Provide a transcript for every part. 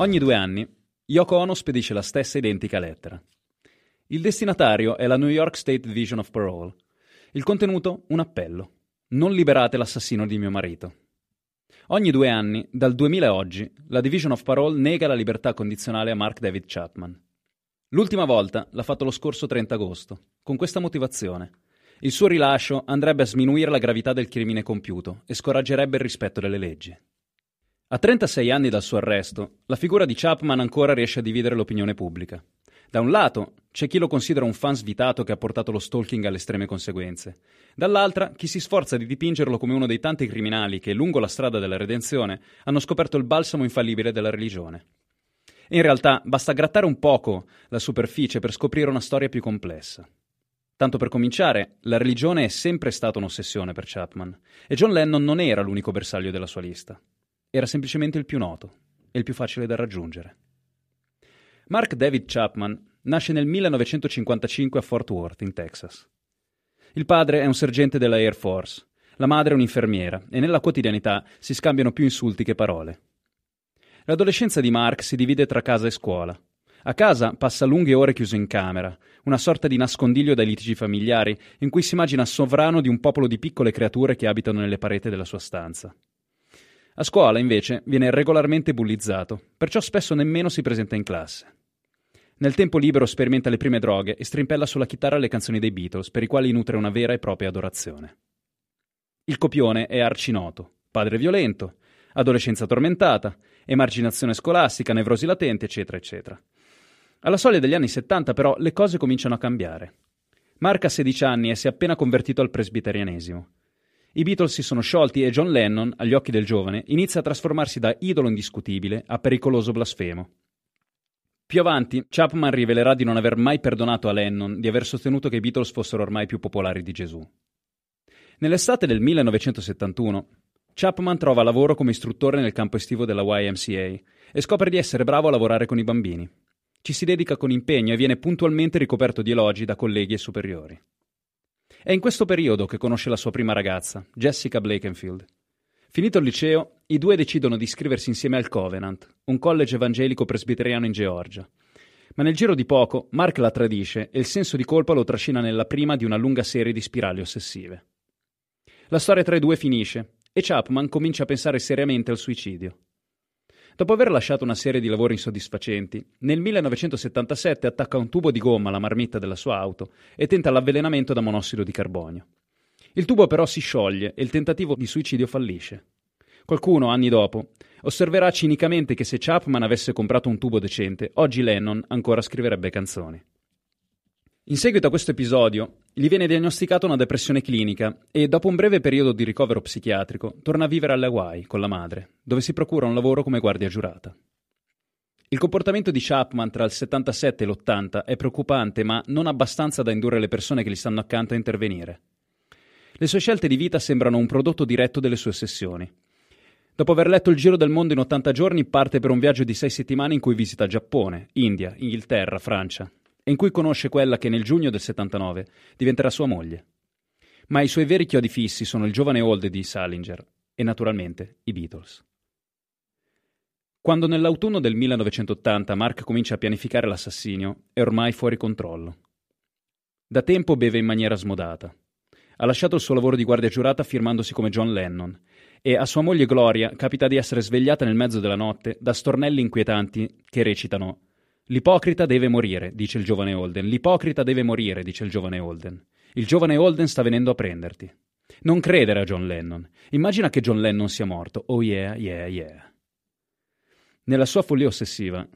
Ogni due anni, Yoko Ono spedisce la stessa identica lettera. Il destinatario è la New York State Division of Parole. Il contenuto, un appello. Non liberate l'assassino di mio marito. Ogni due anni, dal 2000 a oggi, la Division of Parole nega la libertà condizionale a Mark David Chapman. L'ultima volta l'ha fatto lo scorso 30 agosto, con questa motivazione. Il suo rilascio andrebbe a sminuire la gravità del crimine compiuto e scoraggerebbe il rispetto delle leggi. A 36 anni dal suo arresto, la figura di Chapman ancora riesce a dividere l'opinione pubblica. Da un lato, c'è chi lo considera un fan svitato che ha portato lo stalking alle estreme conseguenze. Dall'altra, chi si sforza di dipingerlo come uno dei tanti criminali che, lungo la strada della redenzione, hanno scoperto il balsamo infallibile della religione. In realtà, basta grattare un poco la superficie per scoprire una storia più complessa. Tanto per cominciare, la religione è sempre stata un'ossessione per Chapman, e John Lennon non era l'unico bersaglio della sua lista. Era semplicemente il più noto e il più facile da raggiungere. Mark David Chapman nasce nel 1955 a Fort Worth, in Texas. Il padre è un sergente della Air Force, la madre è un'infermiera e nella quotidianità si scambiano più insulti che parole. L'adolescenza di Mark si divide tra casa e scuola. A casa passa lunghe ore chiuso in camera, una sorta di nascondiglio dai litigi familiari, in cui si immagina sovrano di un popolo di piccole creature che abitano nelle pareti della sua stanza. A scuola, invece, viene regolarmente bullizzato, perciò spesso nemmeno si presenta in classe. Nel tempo libero sperimenta le prime droghe e strimpella sulla chitarra le canzoni dei Beatles, per i quali nutre una vera e propria adorazione. Il copione è arcinoto, padre violento, adolescenza tormentata, emarginazione scolastica, nevrosi latenti, eccetera, eccetera. Alla soglia degli anni 70, però, le cose cominciano a cambiare. Mark ha 16 anni e si è appena convertito al presbiterianesimo. I Beatles si sono sciolti e John Lennon, agli occhi del giovane, inizia a trasformarsi da idolo indiscutibile a pericoloso blasfemo. Più avanti, Chapman rivelerà di non aver mai perdonato a Lennon di aver sostenuto che i Beatles fossero ormai più popolari di Gesù. Nell'estate del 1971, Chapman trova lavoro come istruttore nel campo estivo della YMCA e scopre di essere bravo a lavorare con i bambini. Ci si dedica con impegno e viene puntualmente ricoperto di elogi da colleghi e superiori. È in questo periodo che conosce la sua prima ragazza, Jessica Blakenfield. Finito il liceo, i due decidono di iscriversi insieme al Covenant, un college evangelico presbiteriano in Georgia. Ma nel giro di poco Mark la tradisce e il senso di colpa lo trascina nella prima di una lunga serie di spirali ossessive. La storia tra i due finisce e Chapman comincia a pensare seriamente al suicidio. Dopo aver lasciato una serie di lavori insoddisfacenti, nel 1977 attacca un tubo di gomma alla marmitta della sua auto e tenta l'avvelenamento da monossido di carbonio. Il tubo però si scioglie e il tentativo di suicidio fallisce. Qualcuno, anni dopo, osserverà cinicamente che se Chapman avesse comprato un tubo decente, oggi Lennon ancora scriverebbe canzoni. In seguito a questo episodio, gli viene diagnosticata una depressione clinica e, dopo un breve periodo di ricovero psichiatrico, torna a vivere alle Hawaii con la madre, dove si procura un lavoro come guardia giurata. Il comportamento di Chapman tra il 77 e l'80 è preoccupante, ma non abbastanza da indurre le persone che gli stanno accanto a intervenire. Le sue scelte di vita sembrano un prodotto diretto delle sue ossessioni. Dopo aver letto il giro del mondo in 80 giorni, parte per un viaggio di 6 settimane in cui visita Giappone, India, Inghilterra, Francia, e in cui conosce quella che nel giugno del 79 diventerà sua moglie. Ma i suoi veri chiodi fissi sono il giovane Old di Salinger e naturalmente i Beatles. Quando nell'autunno del 1980 Mark comincia a pianificare l'assassinio, è ormai fuori controllo. Da tempo beve in maniera smodata. Ha lasciato il suo lavoro di guardia giurata firmandosi come John Lennon e a sua moglie Gloria capita di essere svegliata nel mezzo della notte da stornelli inquietanti che recitano L'ipocrita deve morire, dice il giovane Holden. L'ipocrita deve morire, dice il giovane Holden. Il giovane Holden sta venendo a prenderti. Non credere a John Lennon. Immagina che John Lennon sia morto. Oh yeah, yeah, yeah. Nella sua follia ossessiva,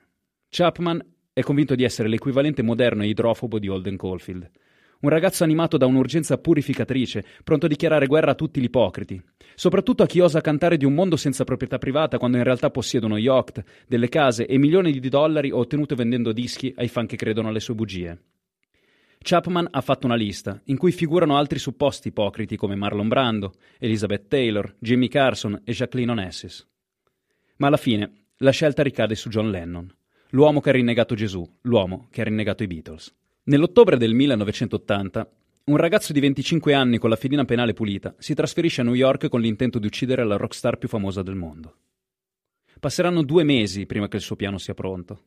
Chapman è convinto di essere l'equivalente moderno e idrofobo di Holden Caulfield. Un ragazzo animato da un'urgenza purificatrice, pronto a dichiarare guerra a tutti gli ipocriti, soprattutto a chi osa cantare di un mondo senza proprietà privata quando in realtà possiedono yacht, delle case e milioni di dollari ottenuti vendendo dischi ai fan che credono alle sue bugie. Chapman ha fatto una lista in cui figurano altri supposti ipocriti come Marlon Brando, Elizabeth Taylor, Jimmy Carson e Jacqueline Onassis. Ma alla fine la scelta ricade su John Lennon, l'uomo che ha rinnegato Gesù, l'uomo che ha rinnegato i Beatles. Nell'ottobre del 1980, un ragazzo di 25 anni con la fedina penale pulita si trasferisce a New York con l'intento di uccidere la rockstar più famosa del mondo. Passeranno due mesi prima che il suo piano sia pronto.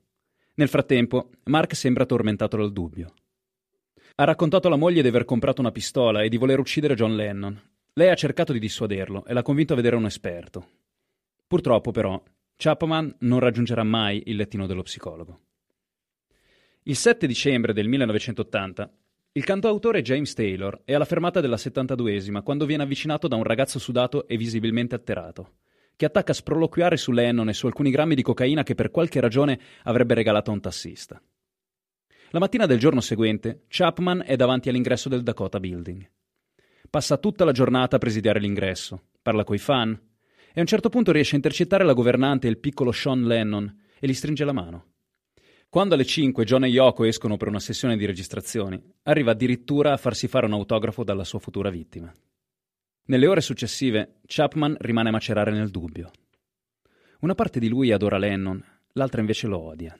Nel frattempo, Mark sembra tormentato dal dubbio. Ha raccontato alla moglie di aver comprato una pistola e di voler uccidere John Lennon. Lei ha cercato di dissuaderlo e l'ha convinto a vedere un esperto. Purtroppo, però, Chapman non raggiungerà mai il lettino dello psicologo. Il 7 dicembre del 1980, il cantautore James Taylor è alla fermata della 72esima quando viene avvicinato da un ragazzo sudato e visibilmente alterato, che attacca a sproloquiare su Lennon e su alcuni grammi di cocaina che per qualche ragione avrebbe regalato a un tassista. La mattina del giorno seguente, Chapman è davanti all'ingresso del Dakota Building. Passa tutta la giornata a presidiare l'ingresso, parla coi fan e a un certo punto riesce a intercettare la governante e il piccolo Sean Lennon e gli stringe la mano. Quando alle 5 John e Yoko escono per una sessione di registrazioni, arriva addirittura a farsi fare un autografo dalla sua futura vittima. Nelle ore successive, Chapman rimane a macerare nel dubbio. Una parte di lui adora Lennon, l'altra invece lo odia.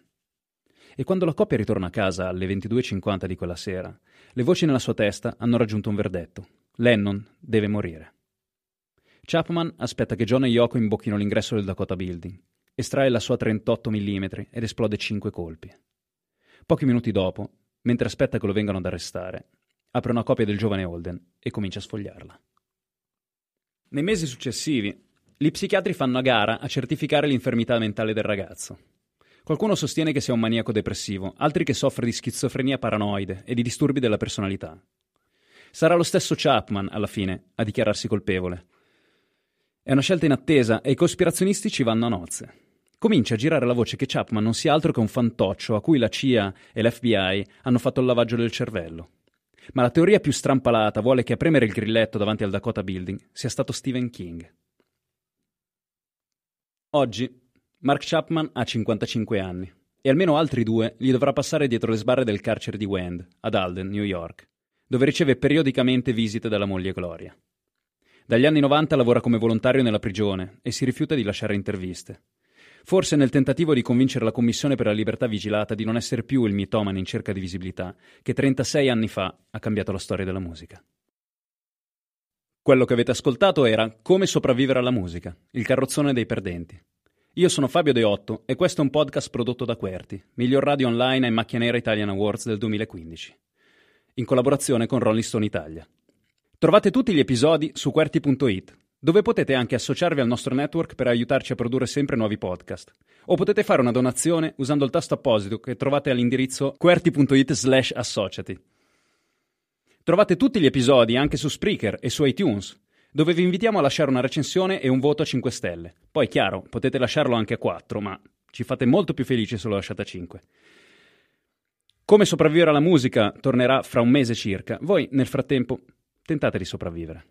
E quando la coppia ritorna a casa alle 22.50 di quella sera, le voci nella sua testa hanno raggiunto un verdetto. Lennon deve morire. Chapman aspetta che John e Yoko imbocchino l'ingresso del Dakota Building, estrae la sua 38 mm ed esplode 5 colpi. Pochi minuti dopo, mentre aspetta che lo vengano ad arrestare, apre una copia del giovane Holden e comincia a sfogliarla. Nei mesi successivi, gli psichiatri fanno a gara a certificare l'infermità mentale del ragazzo. Qualcuno sostiene che sia un maniaco depressivo, altri che soffre di schizofrenia paranoide e di disturbi della personalità. Sarà lo stesso Chapman, alla fine, a dichiararsi colpevole. È una scelta inattesa e i cospirazionisti ci vanno a nozze. Comincia a girare la voce che Chapman non sia altro che un fantoccio a cui la CIA e l'FBI hanno fatto il lavaggio del cervello. Ma la teoria più strampalata vuole che a premere il grilletto davanti al Dakota Building sia stato Stephen King. Oggi Mark Chapman ha 55 anni e almeno altri due gli dovrà passare dietro le sbarre del carcere di Wend, ad Alden, New York, dove riceve periodicamente visite dalla moglie Gloria. Dagli anni 90 lavora come volontario nella prigione e si rifiuta di lasciare interviste. Forse nel tentativo di convincere la Commissione per la libertà vigilata di non essere più il mitomane in cerca di visibilità, che 36 anni fa ha cambiato la storia della musica. Quello che avete ascoltato era Come sopravvivere alla musica, il carrozzone dei perdenti. Io sono Fabio Deotto e questo è un podcast prodotto da Querti, miglior radio online e macchia nera Italian Awards del 2015, in collaborazione con Rolling Stone Italia. Trovate tutti gli episodi su QWERTY.it, dove potete anche associarvi al nostro network per aiutarci a produrre sempre nuovi podcast. O potete fare una donazione usando il tasto apposito che trovate all'indirizzo QWERTY.it slash associati. Trovate tutti gli episodi anche su Spreaker e su iTunes, dove vi invitiamo a lasciare una recensione e un voto a 5 stelle. Poi, chiaro, potete lasciarlo anche a 4, ma ci fate molto più felici se lo lasciate a 5. Come sopravvivere alla musica tornerà fra un mese circa. Voi, nel frattempo, tentate di sopravvivere.